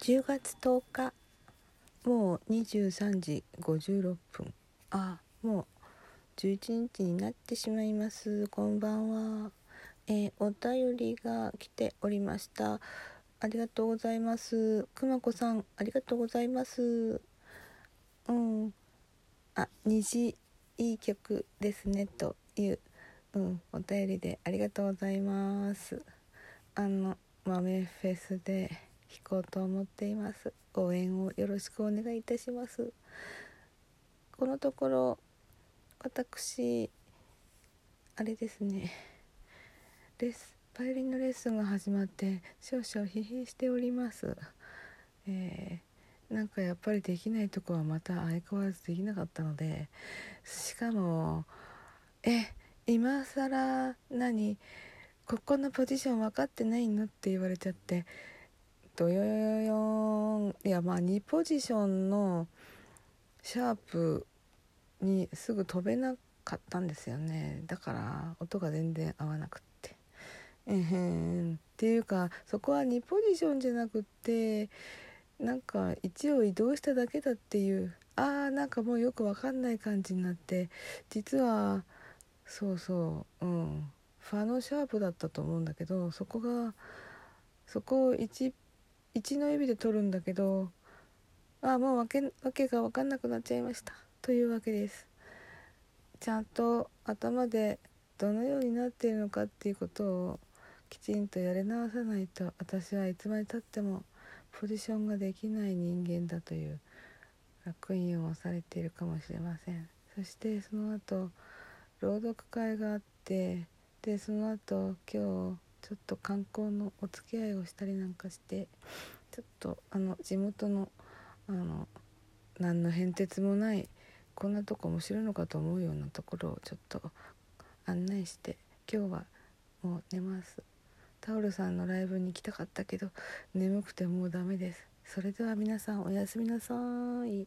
10月10日。もう23時56分。あ。もう11日になってしまいます。こんばんは、えー、お便りが来ておりました。ありがとうございます。くまこさんありがとうございます。うん。あ虹いい曲ですね。といううんお便りでありがとうございます。あの豆フェスで弾こうと思っています。応援をよろしくお願いいたします。このところ私あれですね。レスバイオリンのレッスンが始まって少々疲弊しております。えー、なんかやっぱりできないとこはまた相変わらずできなかったのでしかもえ今更何ここのポジション分かってないのって言われちゃってドヨヨヨヨンいやまあ2ポジションのシャープにすぐ飛べなかったんですよね。だから音が全然合わなくって。えへん。っていうかそこは2ポジションじゃなくってなんか1を移動しただけだっていう。あーなんかもうよくわかんない感じになって。実はそうそううん。ファのシャープだったと思うんだけどそこがそこを 1, 1の指で取るんだけどあもうわけわけが分かんなくなっちゃいました。というわけです。ちゃんと頭でどのようになっているのかっていうことをきちんとやり直さないと私はいつまでたってもポジションができない人間だという烙印を押されているかもしれません。そしてその後朗読会があってでその後今日ちょっと観光のお付き合いをしたりなんかしてちょっとあの地元のあの何の変哲もないこんなとこ面白いのかと思うようなところをちょっと案内して今日はもう寝ます。タオルさんのライブに行きたかったけど眠くてもうダメです。それでは皆さんおやすみなさい。